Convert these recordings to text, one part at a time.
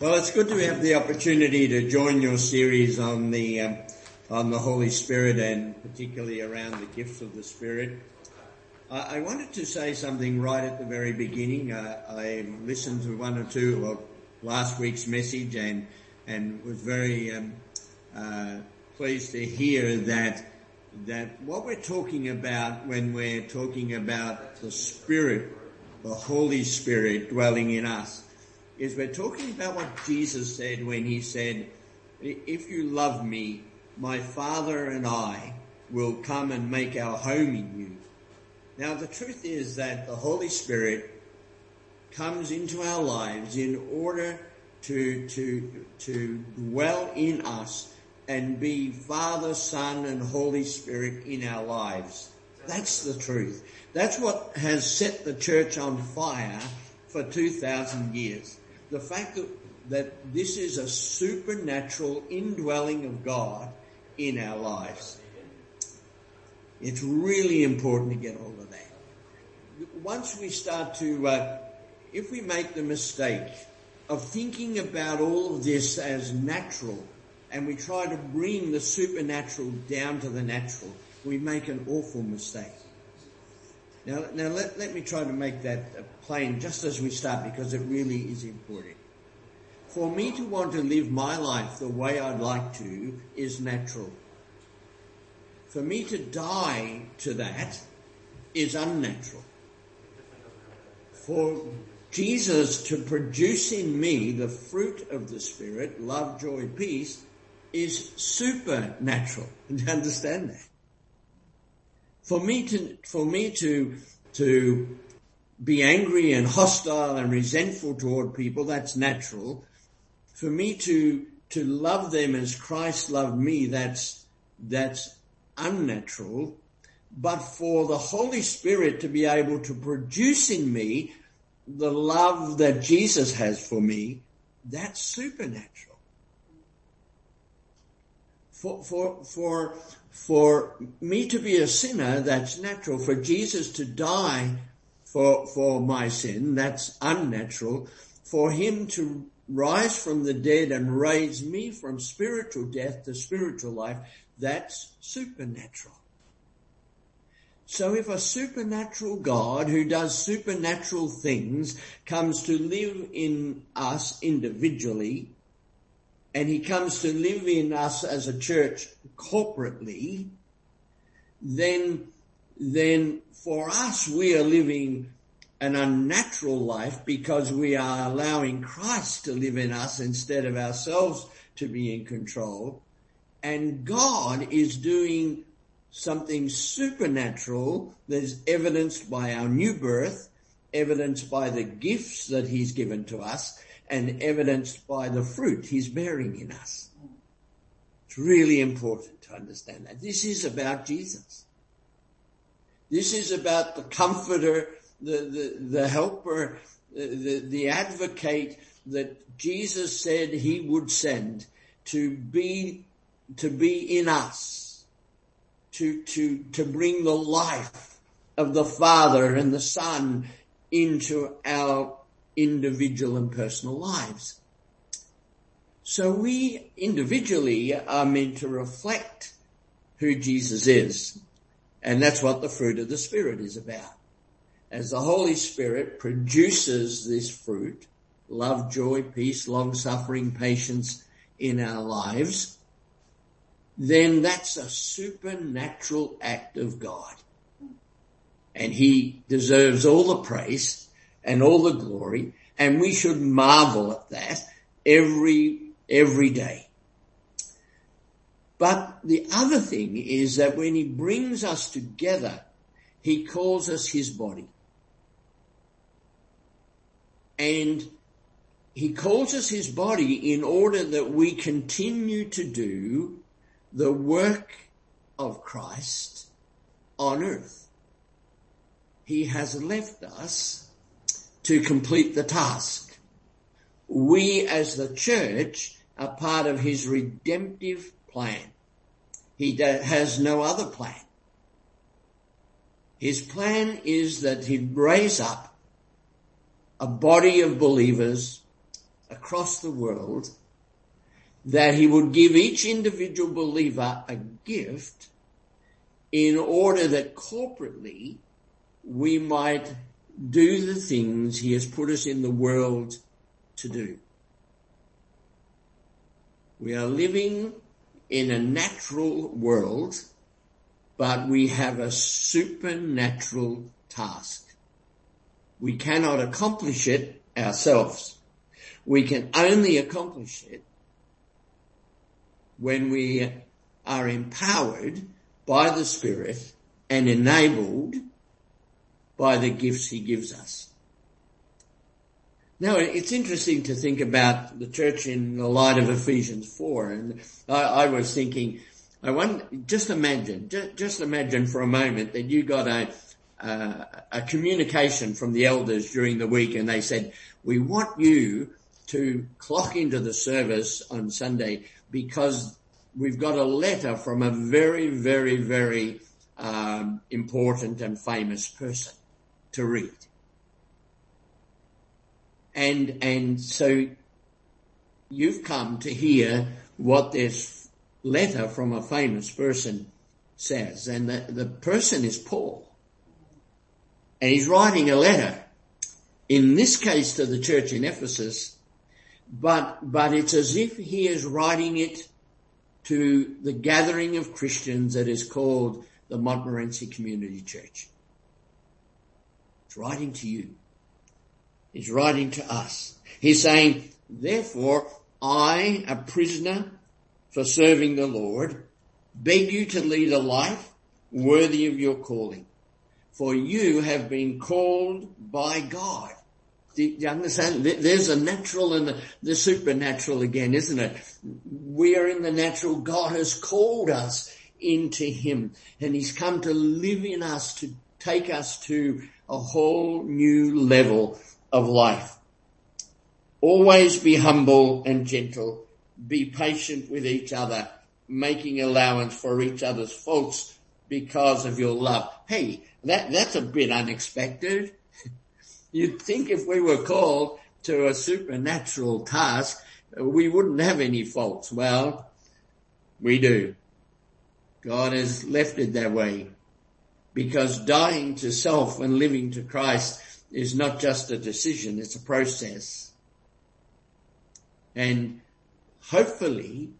Well, it's good to have the opportunity to join your series on the um, on the Holy Spirit and particularly around the gifts of the Spirit. I, I wanted to say something right at the very beginning. Uh, I listened to one or two of last week's message and and was very um, uh, pleased to hear that that what we're talking about when we're talking about the Spirit, the Holy Spirit dwelling in us is we're talking about what Jesus said when he said, if you love me, my Father and I will come and make our home in you. Now the truth is that the Holy Spirit comes into our lives in order to, to, to dwell in us and be Father, Son and Holy Spirit in our lives. That's the truth. That's what has set the church on fire for 2,000 years the fact that, that this is a supernatural indwelling of God in our lives. It's really important to get hold of that. Once we start to, uh, if we make the mistake of thinking about all of this as natural and we try to bring the supernatural down to the natural, we make an awful mistake. Now, now let, let me try to make that uh, plain just as we start because it really is important. For me to want to live my life the way I'd like to is natural. For me to die to that is unnatural. For Jesus to produce in me the fruit of the Spirit, love, joy, peace, is supernatural. Do you understand that? For me to, for me to, to be angry and hostile and resentful toward people, that's natural. For me to, to love them as Christ loved me, that's, that's unnatural. But for the Holy Spirit to be able to produce in me the love that Jesus has for me, that's supernatural for, for, for, for me to be a sinner, that's natural. For Jesus to die for, for my sin, that's unnatural. For him to rise from the dead and raise me from spiritual death to spiritual life, that's supernatural. So if a supernatural God who does supernatural things comes to live in us individually, and he comes to live in us as a church corporately, then, then for us we are living an unnatural life because we are allowing Christ to live in us instead of ourselves to be in control. And God is doing something supernatural that is evidenced by our new birth, evidenced by the gifts that he's given to us, and evidenced by the fruit he's bearing in us. It's really important to understand that. This is about Jesus. This is about the comforter, the, the, the helper, the, the advocate that Jesus said he would send to be, to be in us, to, to, to bring the life of the Father and the Son into our individual and personal lives. So we individually are meant to reflect who Jesus is. And that's what the fruit of the Spirit is about. As the Holy Spirit produces this fruit, love, joy, peace, long suffering, patience in our lives, then that's a supernatural act of God. And he deserves all the praise and all the glory, and we should marvel at that every, every day. But the other thing is that when he brings us together, he calls us his body. And he calls us his body in order that we continue to do the work of Christ on earth. He has left us to complete the task. We as the church are part of his redemptive plan. He has no other plan. His plan is that he'd raise up a body of believers across the world that he would give each individual believer a gift in order that corporately we might do the things he has put us in the world to do. We are living in a natural world, but we have a supernatural task. We cannot accomplish it ourselves. We can only accomplish it when we are empowered by the Spirit and enabled by the gifts he gives us. Now, it's interesting to think about the church in the light of Ephesians 4. And I, I was thinking, I just imagine, just, just, imagine for a moment that you got a, uh, a communication from the elders during the week and they said, we want you to clock into the service on Sunday because we've got a letter from a very, very, very um, important and famous person to read. And, and so you've come to hear what this letter from a famous person says. And the, the person is Paul. And he's writing a letter, in this case to the church in Ephesus, but, but it's as if he is writing it to the gathering of Christians that is called the Montmorency Community Church. Writing to you. He's writing to us. He's saying, therefore, I, a prisoner for serving the Lord, beg you to lead a life worthy of your calling. For you have been called by God do you understand? There's a natural and the supernatural again, isn't it? We are in the natural. God has called us into Him and He's come to live in us to take us to a whole new level of life. Always be humble and gentle. Be patient with each other, making allowance for each other's faults because of your love. Hey, that, that's a bit unexpected. You'd think if we were called to a supernatural task, we wouldn't have any faults. Well, we do. God has left it that way because dying to self and living to Christ is not just a decision, it's a process. And hopefully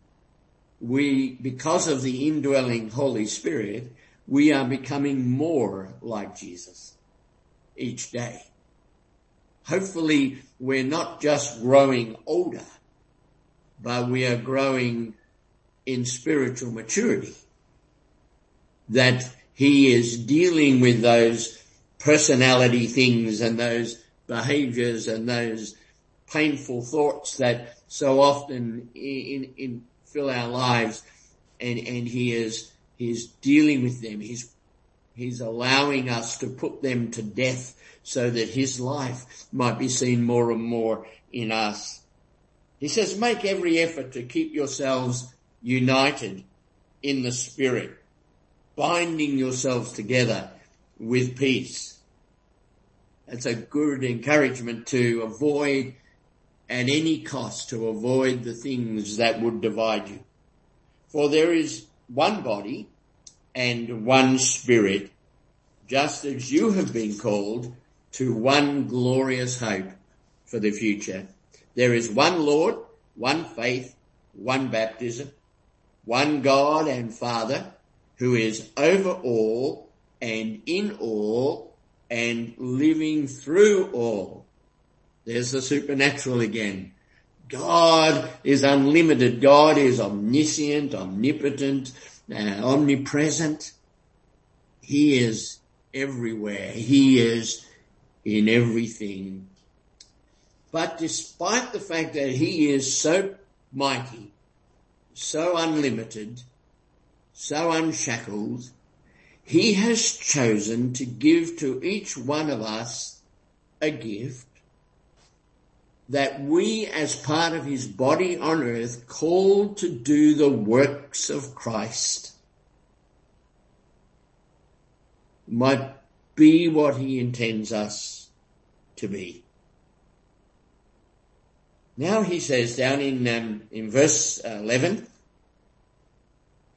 we, because of the indwelling Holy Spirit, we are becoming more like Jesus each day hopefully we're not just growing older, but we are growing in spiritual maturity. That he is dealing with those personality things and those behaviors and those painful thoughts that so often in, in fill our lives and, and he is, he's dealing with them. He's, he's allowing us to put them to death so that his life might be seen more and more in us. He says, make every effort to keep yourselves united in the spirit, binding yourselves together with peace. That's a good encouragement to avoid at any cost to avoid the things that would divide you. For there is one body and one spirit, just as you have been called to one glorious hope for the future. There is one Lord, one faith, one baptism, one God and Father who is over all and in all and living through all. There's the supernatural again. God is unlimited. God is omniscient, omnipotent, uh, omnipresent. He is everywhere. He is in everything. But despite the fact that he is so mighty, so unlimited, so unshackled, he has chosen to give to each one of us a gift that we as part of his body on earth called to do the works of Christ might be what he intends us to be. Now he says down in, um, in verse 11,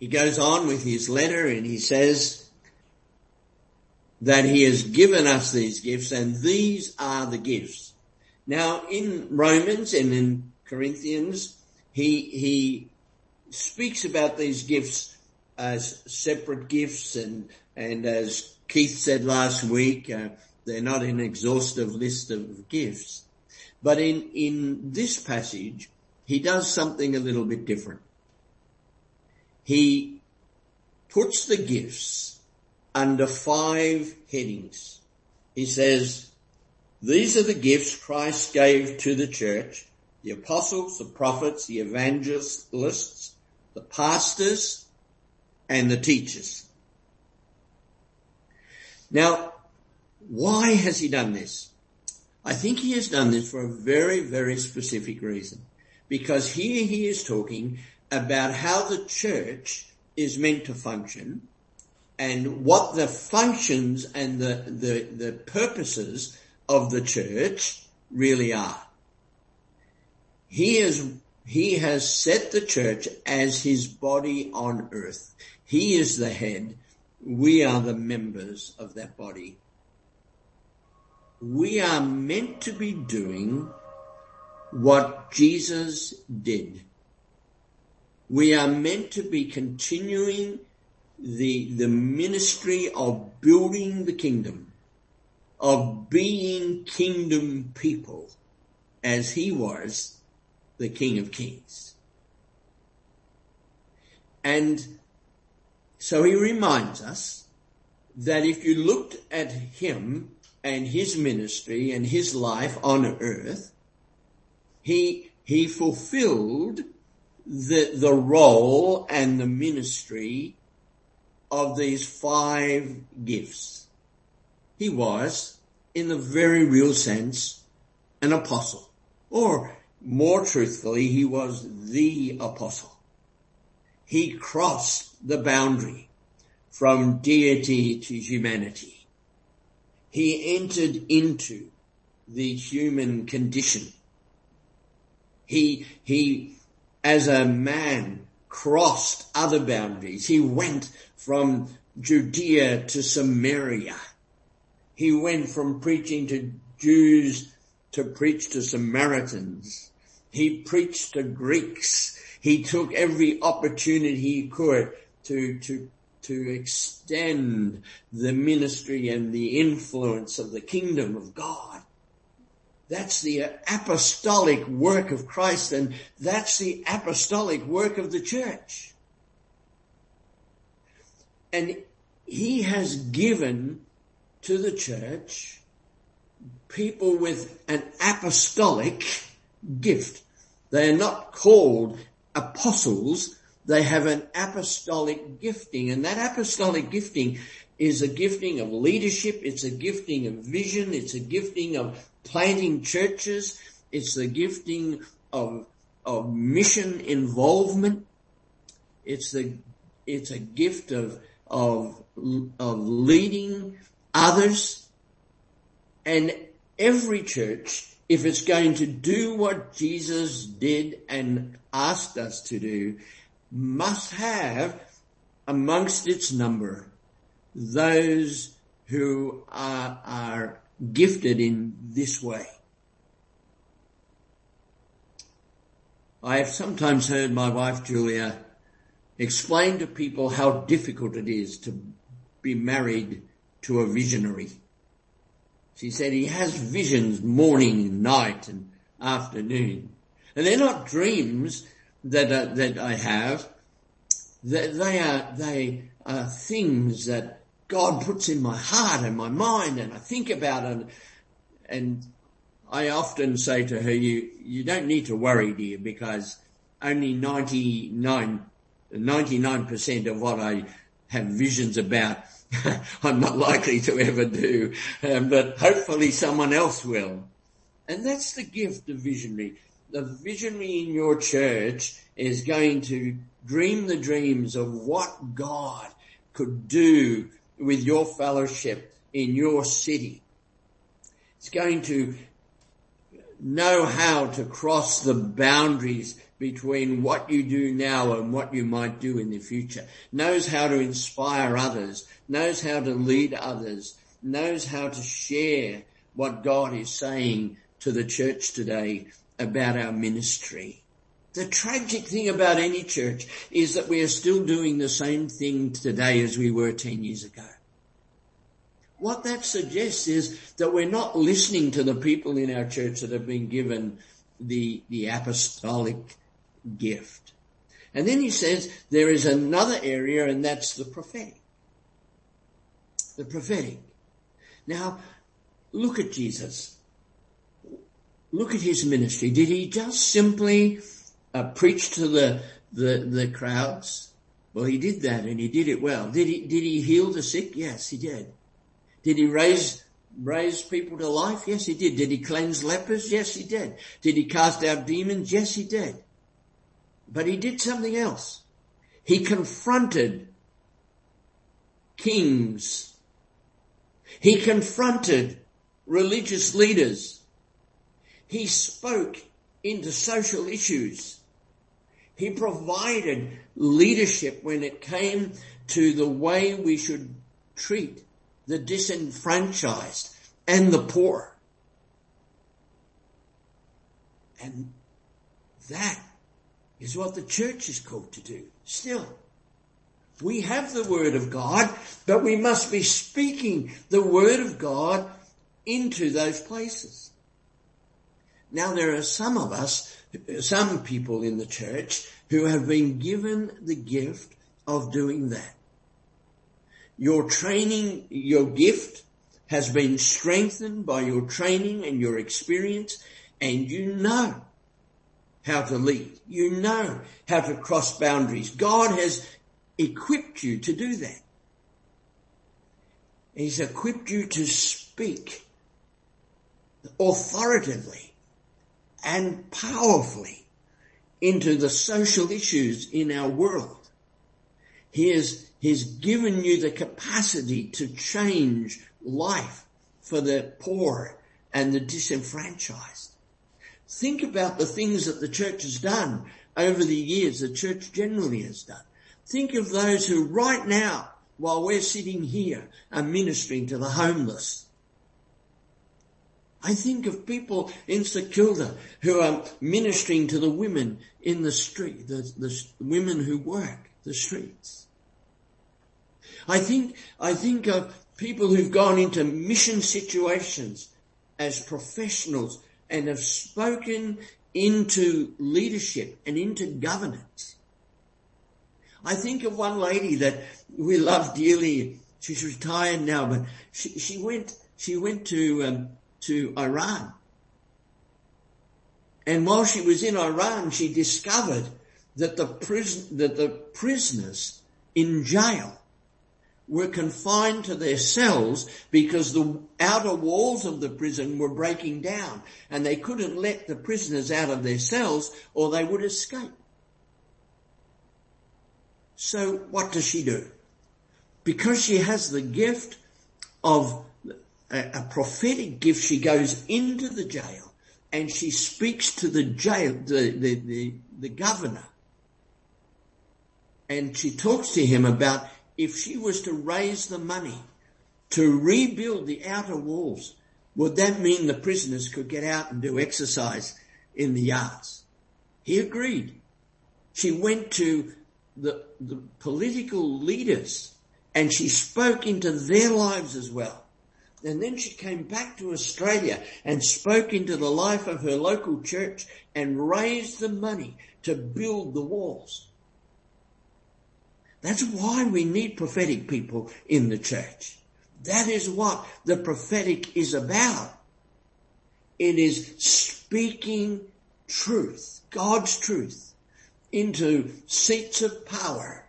he goes on with his letter and he says that he has given us these gifts and these are the gifts. Now in Romans and in Corinthians, he, he speaks about these gifts as separate gifts and, and as Keith said last week, uh, they're not an exhaustive list of gifts. But in, in this passage, he does something a little bit different. He puts the gifts under five headings. He says, these are the gifts Christ gave to the church, the apostles, the prophets, the evangelists, the pastors, and the teachers. Now, why has he done this? I think he has done this for a very, very specific reason. Because here he is talking about how the church is meant to function and what the functions and the, the, the purposes of the church really are. He is, he has set the church as his body on earth. He is the head. We are the members of that body we are meant to be doing what Jesus did. We are meant to be continuing the, the ministry of building the kingdom, of being kingdom people as he was the King of Kings. And so he reminds us that if you looked at him and his ministry and his life on earth, he, he fulfilled the, the role and the ministry of these five gifts. He was, in the very real sense, an apostle. Or more truthfully, he was the apostle. He crossed the boundary from deity to humanity he entered into the human condition. He, he, as a man, crossed other boundaries. He went from Judea to Samaria. He went from preaching to Jews to preach to Samaritans. He preached to Greeks. He took every opportunity he could to, to to extend the ministry and the influence of the kingdom of God. That's the apostolic work of Christ and that's the apostolic work of the church. And he has given to the church people with an apostolic gift. They are not called apostles, they have an apostolic gifting and that apostolic gifting is a gifting of leadership. It's a gifting of vision. It's a gifting of planting churches. It's the gifting of, of mission involvement. It's the, it's a gift of, of, of leading others. And every church, if it's going to do what Jesus did and asked us to do, must have amongst its number those who are, are gifted in this way. I have sometimes heard my wife Julia explain to people how difficult it is to be married to a visionary. She said he has visions morning, night and afternoon. And they're not dreams that uh, that I have, they are they are things that God puts in my heart and my mind, and I think about it. And I often say to her, "You you don't need to worry, dear, because only 99 percent of what I have visions about." I'm not likely to ever do, um, but hopefully someone else will. And that's the gift of visionary the visionary in your church is going to dream the dreams of what God could do with your fellowship in your city. It's going to know how to cross the boundaries between what you do now and what you might do in the future, knows how to inspire others, knows how to lead others, knows how to share what God is saying to the church today about our ministry. The tragic thing about any church is that we are still doing the same thing today as we were 10 years ago. What that suggests is that we're not listening to the people in our church that have been given the, the apostolic gift. And then he says there is another area and that's the prophetic. The prophetic. Now, look at Jesus. Look at his ministry. Did he just simply uh, preach to the, the, the crowds? Well, he did that and he did it well. Did he, did he heal the sick? Yes, he did. Did he raise, raise people to life? Yes, he did. Did he cleanse lepers? Yes, he did. Did he cast out demons? Yes, he did. But he did something else. He confronted kings. He confronted religious leaders. He spoke into social issues. He provided leadership when it came to the way we should treat the disenfranchised, and the poor. And that is what the church is called to do still. We have the word of God, but we must be speaking the word of God into those places. Now there are some of us, some people in the church who have been given the gift of doing that. Your training, your gift has been strengthened by your training and your experience and you know how to lead. You know how to cross boundaries. God has equipped you to do that. He's equipped you to speak authoritatively and powerfully into the social issues in our world. He has He's given you the capacity to change life for the poor and the disenfranchised. Think about the things that the church has done over the years, the church generally has done. Think of those who right now, while we're sitting here, are ministering to the homeless. I think of people in St Kilda who are ministering to the women in the street, the, the women who work the streets. I think, I think of people who've gone into mission situations as professionals and have spoken into leadership and into governance. I think of one lady that we love dearly. She's retired now, but she, she went, she went to, um, to Iran. And while she was in Iran, she discovered that the prison, that the prisoners in jail were confined to their cells because the outer walls of the prison were breaking down and they couldn't let the prisoners out of their cells or they would escape. So what does she do? Because she has the gift of a, prophetic gift, she goes into the jail and she speaks to the jail, the, the, the, the governor. And she talks to him about if she was to raise the money to rebuild the outer walls, would that mean the prisoners could get out and do exercise in the yards? He agreed. She went to the, the political leaders and she spoke into their lives as well. And then she came back to Australia and spoke into the life of her local church and raised the money to build the walls. That's why we need prophetic people in the church. That is what the prophetic is about. It is speaking truth, God's truth, into seats of power,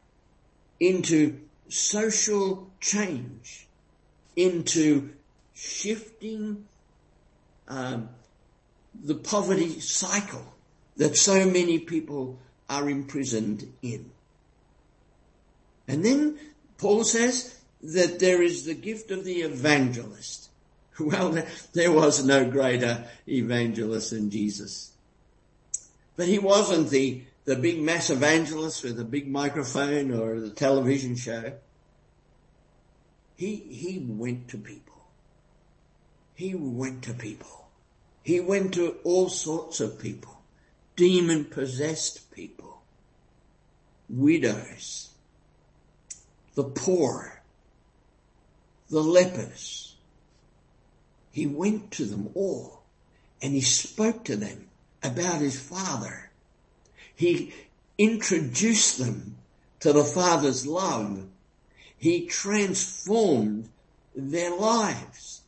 into social change, into shifting um, the poverty cycle that so many people are imprisoned in. And then Paul says that there is the gift of the evangelist. Well, there was no greater evangelist than Jesus. But he wasn't the, the big mass evangelist with a big microphone or the television show. He, he went to people. He went to people. He went to all sorts of people. Demon possessed people. Widows. The poor. The lepers. He went to them all and he spoke to them about his father. He introduced them to the father's love. He transformed their lives.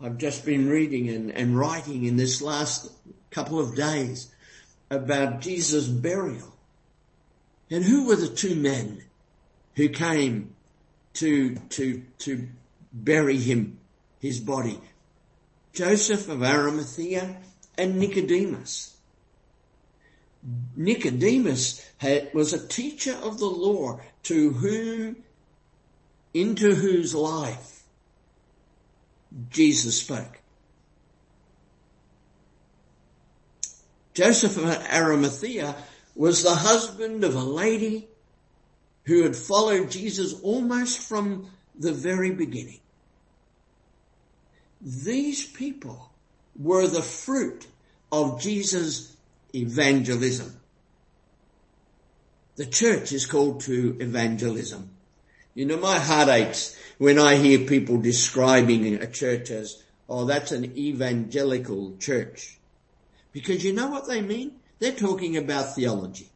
I've just been reading and, and writing in this last couple of days about Jesus' burial. And who were the two men who came to, to, to bury him, his body? Joseph of Arimathea and Nicodemus. Nicodemus had, was a teacher of the law to whom, into whose life Jesus spoke. Joseph of Arimathea was the husband of a lady who had followed Jesus almost from the very beginning. These people were the fruit of Jesus' evangelism. The church is called to evangelism. You know, my heart aches when I hear people describing a church as, oh, that's an evangelical church. Because you know what they mean? They're talking about theology.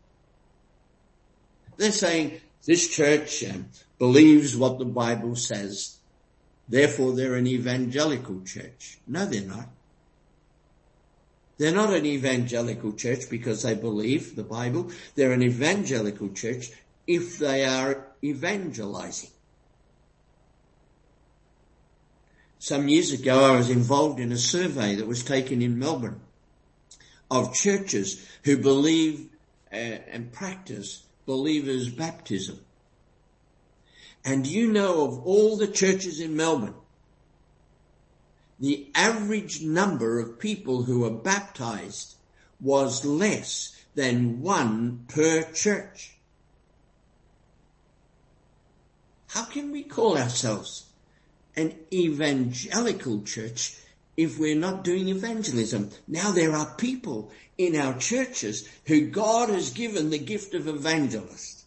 They're saying this church um, believes what the Bible says Therefore, they're an evangelical church. No, they're not. They're not an evangelical church because they believe the Bible. They're an evangelical church if they are evangelizing. Some years ago, I was involved in a survey that was taken in Melbourne of churches who believe uh, and practice believers' baptism. And you know of all the churches in Melbourne, the average number of people who were baptized was less than one per church. How can we call ourselves an evangelical church if we're not doing evangelism? Now there are people in our churches who God has given the gift of evangelist.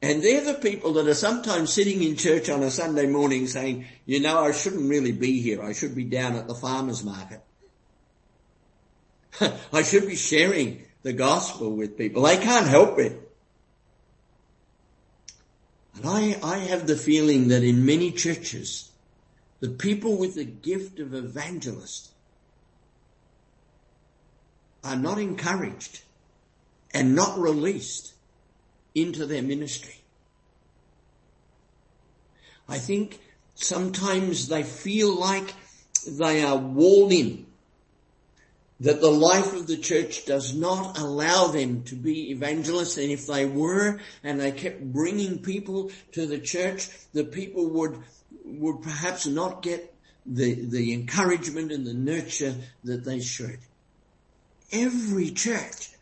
And they're the people that are sometimes sitting in church on a Sunday morning saying, you know, I shouldn't really be here. I should be down at the farmer's market. I should be sharing the gospel with people. They can't help it. And I, I have the feeling that in many churches, the people with the gift of evangelist are not encouraged and not released into their ministry. I think sometimes they feel like they are walled in, that the life of the church does not allow them to be evangelists, and if they were, and they kept bringing people to the church, the people would, would perhaps not get the, the encouragement and the nurture that they should. Every church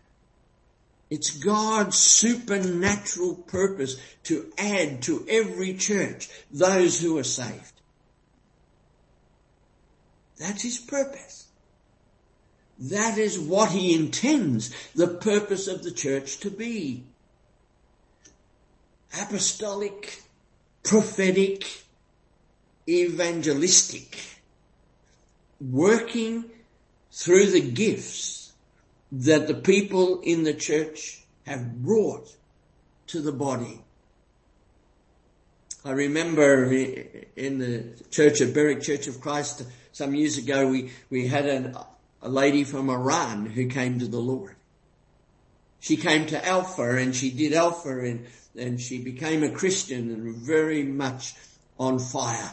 it's God's supernatural purpose to add to every church those who are saved. That's his purpose. That is what he intends the purpose of the church to be. Apostolic, prophetic, evangelistic, working through the gifts that the people in the church have brought to the body. I remember in the church of Berwick Church of Christ some years ago, we, we had an, a lady from Iran who came to the Lord. She came to Alpha and she did Alpha and, and she became a Christian and very much on fire.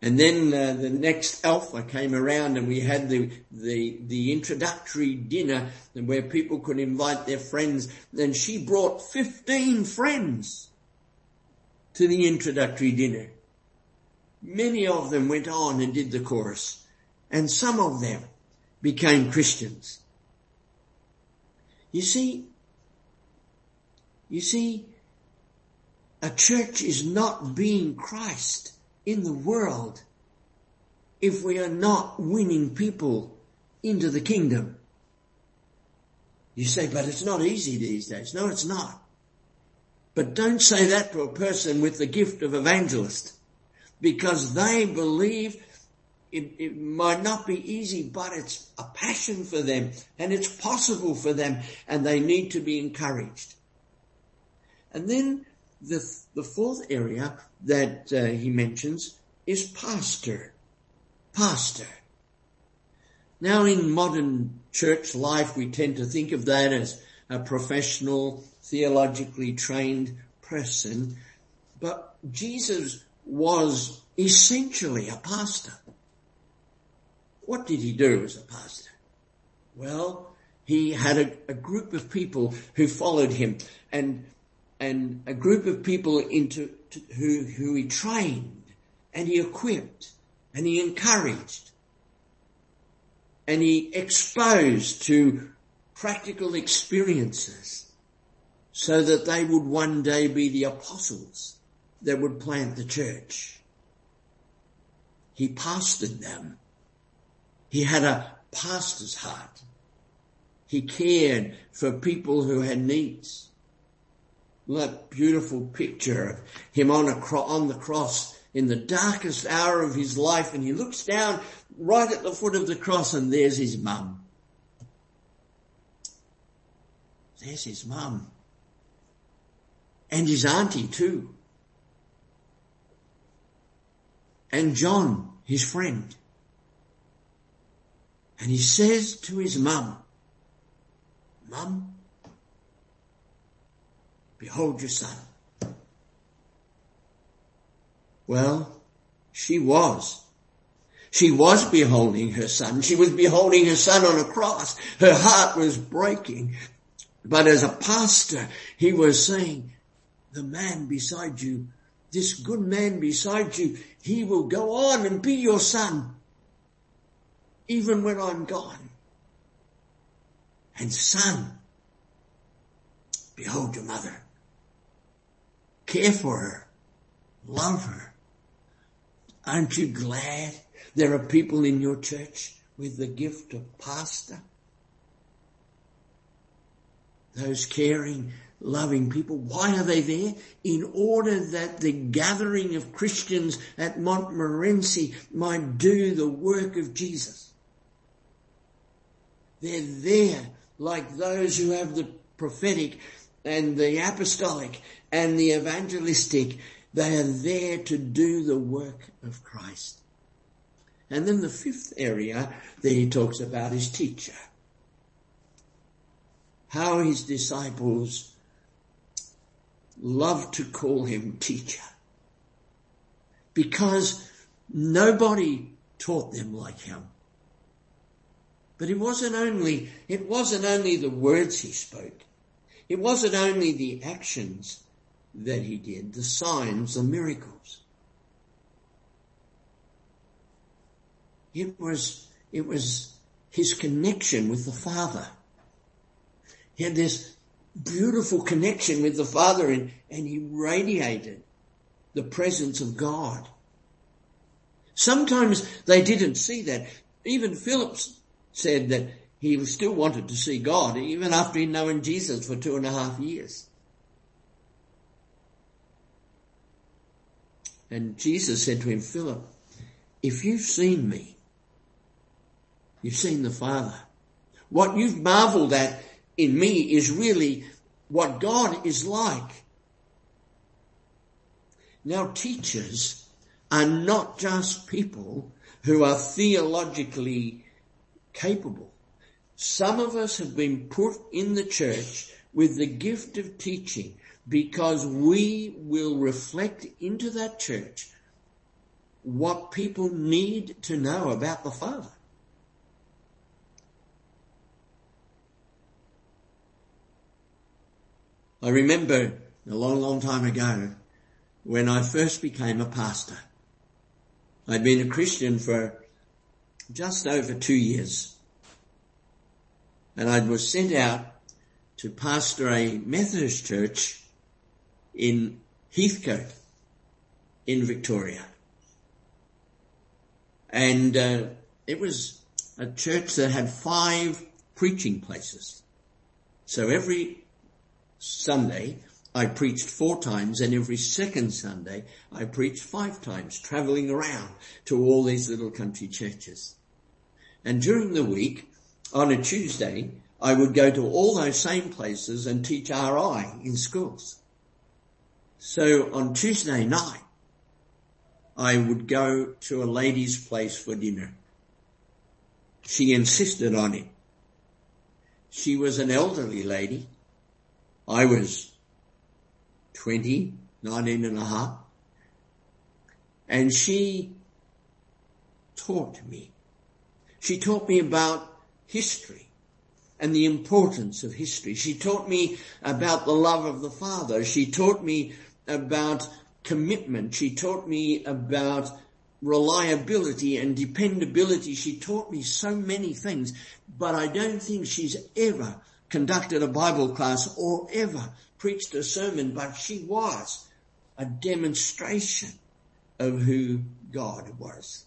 And then uh, the next Alpha came around and we had the, the, the introductory dinner where people could invite their friends. And she brought 15 friends to the introductory dinner. Many of them went on and did the chorus and some of them became Christians. You see, you see, a church is not being Christ in the world if we are not winning people into the kingdom. You say, but it's not easy these days. No, it's not. But don't say that to a person with the gift of evangelist because they believe it, it, might not be easy, but it's a passion for them and it's possible for them and they need to be encouraged. And then the, the fourth area that uh, he mentions is pastor. Pastor. Now in modern church life, we tend to think of that as a professional, theologically trained person, but Jesus was essentially a pastor. What did he do as a pastor? Well, he had a, a group of people who followed him and, and a group of people into, to, who, who he trained and he equipped and he encouraged and he exposed to practical experiences so that they would one day be the apostles that would plant the church. He pastored them he had a pastor's heart. He cared for people who had needs. That beautiful picture of him on, a cro- on the cross in the darkest hour of his life and he looks down right at the foot of the cross and there's his mum. There's his mum. And his auntie too. And John, his friend. And he says to his mum, Mum, behold your son. Well, she was. She was beholding her son. She was beholding her son on a cross. Her heart was breaking. But as a pastor, he was saying, the man beside you, this good man beside you, he will go on and be your son even when I'm gone. And son, behold your mother. Care for her. Love her. Aren't you glad there are people in your church with the gift of pastor? Those caring, loving people. Why are they there? In order that the gathering of Christians at Montmorency might do the work of Jesus. They're there like those who have the prophetic and the apostolic and the evangelistic. They are there to do the work of Christ. And then the fifth area that he talks about is teacher. How his disciples love to call him teacher. Because nobody taught them like him. But it wasn't only, it wasn't only the words he spoke. It wasn't only the actions that he did, the signs, the miracles. It was, it was his connection with the Father. He had this beautiful connection with the Father and, and he radiated the presence of God. Sometimes they didn't see that. Even Philip's said that he still wanted to see God even after he'd known Jesus for two and a half years. And Jesus said to him, Philip, if you've seen me, you've seen the Father. What you've marveled at in me is really what God is like. Now teachers are not just people who are theologically capable. Some of us have been put in the church with the gift of teaching because we will reflect into that church what people need to know about the Father. I remember a long, long time ago when I first became a pastor. I'd been a Christian for just over two years. And I was sent out to pastor a Methodist church in Heathcote in Victoria. And uh, it was a church that had five preaching places. So every Sunday I preached four times and every second Sunday I preached five times, traveling around to all these little country churches. And during the week, on a Tuesday, I would go to all those same places and teach RI in schools. So on Tuesday night, I would go to a lady's place for dinner. She insisted on it. She was an elderly lady. I was 20, 19 and a half. And she taught me. She taught me about history and the importance of history. She taught me about the love of the Father. She taught me about commitment. She taught me about reliability and dependability. She taught me so many things, but I don't think she's ever conducted a Bible class or ever preached a sermon, but she was a demonstration of who God was.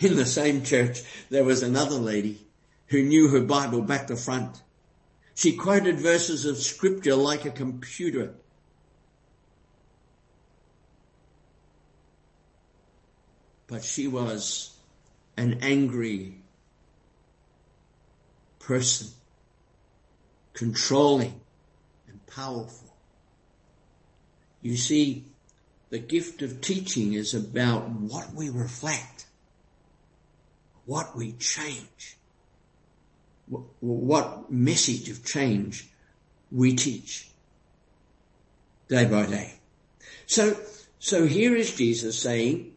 In the same church, there was another lady who knew her Bible back to front. She quoted verses of scripture like a computer. But she was an angry person, controlling, and powerful. You see, the gift of teaching is about what we reflect, what we change, what message of change we teach day by day. So, so here is Jesus saying,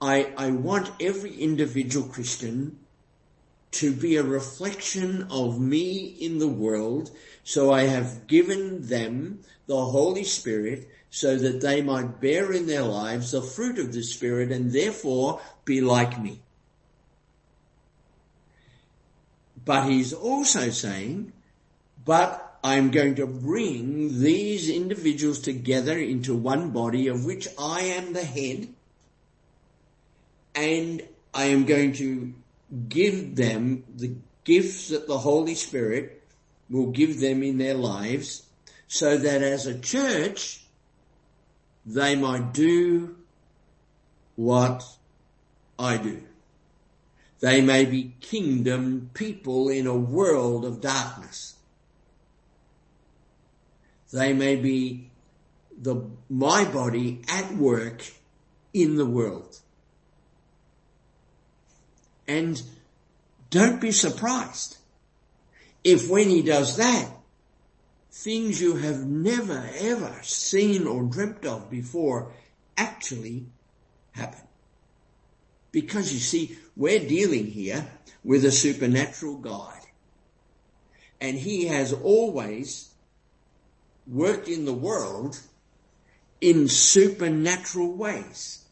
I, I want every individual Christian to be a reflection of me in the world. So I have given them the Holy Spirit so that they might bear in their lives the fruit of the Spirit and therefore be like me. But he's also saying, but I'm going to bring these individuals together into one body of which I am the head and I am going to give them the gifts that the Holy Spirit will give them in their lives so that as a church, they might do what I do. They may be kingdom people in a world of darkness. They may be the, my body at work in the world. And don't be surprised if when he does that, things you have never ever seen or dreamt of before actually happen. Because you see, we're dealing here with a supernatural God. And he has always worked in the world in supernatural ways.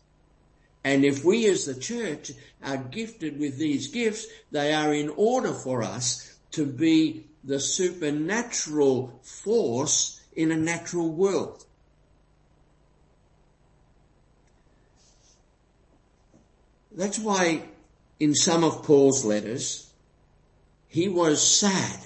And if we as the church are gifted with these gifts, they are in order for us to be the supernatural force in a natural world. That's why in some of Paul's letters, he was sad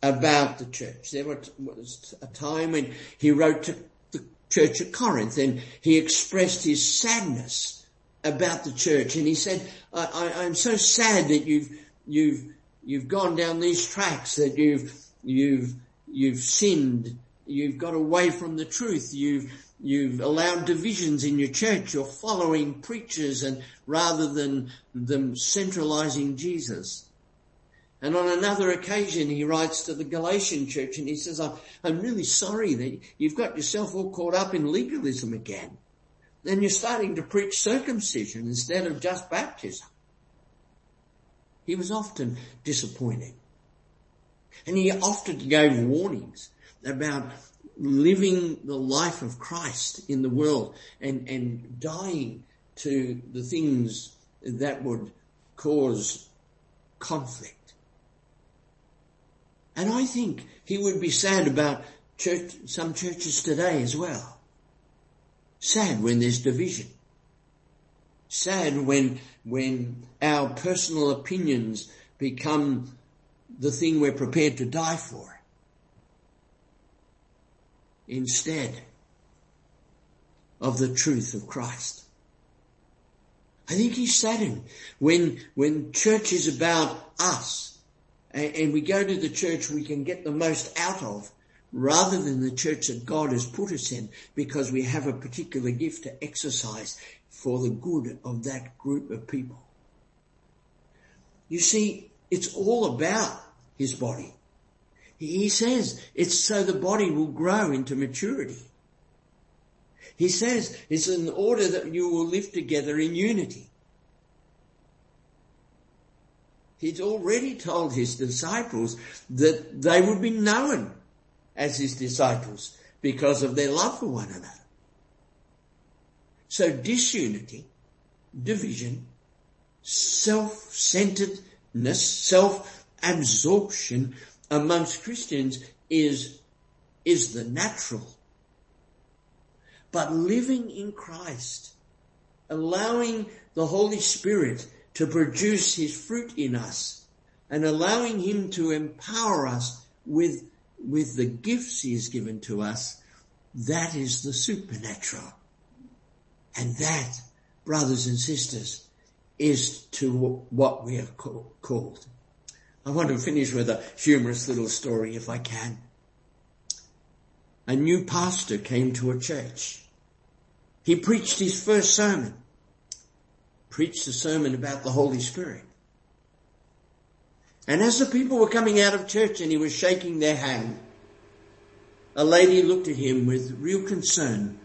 about the church. There was a time when he wrote to the church at Corinth and he expressed his sadness about the church. And he said, I, I'm so sad that you've, you've, you've gone down these tracks, that you've, you've, you've sinned, you've got away from the truth, you've, you've allowed divisions in your church, you're following preachers and rather than them centralizing Jesus. And on another occasion, he writes to the Galatian church and he says, I'm really sorry that you've got yourself all caught up in legalism again then you're starting to preach circumcision instead of just baptism. He was often disappointed. And he often gave warnings about living the life of Christ in the world and, and dying to the things that would cause conflict. And I think he would be sad about church, some churches today as well. Sad when there's division. Sad when, when our personal opinions become the thing we're prepared to die for. Instead of the truth of Christ. I think he's saddened when, when church is about us and, and we go to the church we can get the most out of rather than the church that God has put us in because we have a particular gift to exercise for the good of that group of people. You see, it's all about his body. He says it's so the body will grow into maturity. He says it's in order that you will live together in unity. He's already told his disciples that they would be known as his disciples because of their love for one another. So disunity, division, self-centeredness, self-absorption amongst Christians is, is the natural. But living in Christ, allowing the Holy Spirit to produce his fruit in us and allowing him to empower us with with the gifts he has given to us, that is the supernatural. And that, brothers and sisters, is to what we are called. I want to finish with a humorous little story if I can. A new pastor came to a church. He preached his first sermon. Preached a sermon about the Holy Spirit. And as the people were coming out of church and he was shaking their hand, a lady looked at him with real concern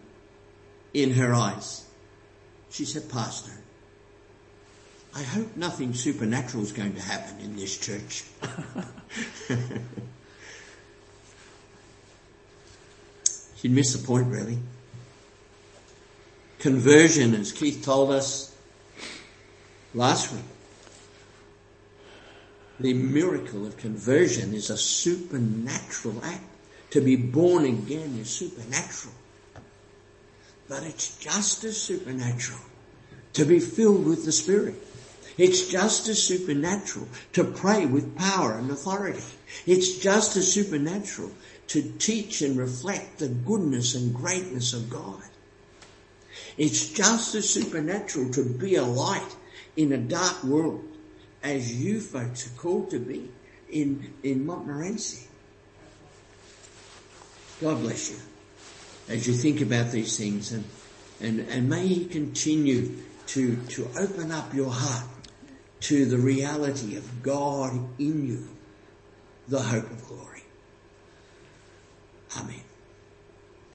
in her eyes. She said, Pastor, I hope nothing supernatural is going to happen in this church. She'd missed the point really. Conversion, as Keith told us last week, the miracle of conversion is a supernatural act. To be born again is supernatural. But it's just as supernatural to be filled with the Spirit. It's just as supernatural to pray with power and authority. It's just as supernatural to teach and reflect the goodness and greatness of God. It's just as supernatural to be a light in a dark world as you folks are called to be in, in Montmorency. God bless you as you think about these things and, and, and may He continue to, to open up your heart to the reality of God in you, the hope of glory. Amen.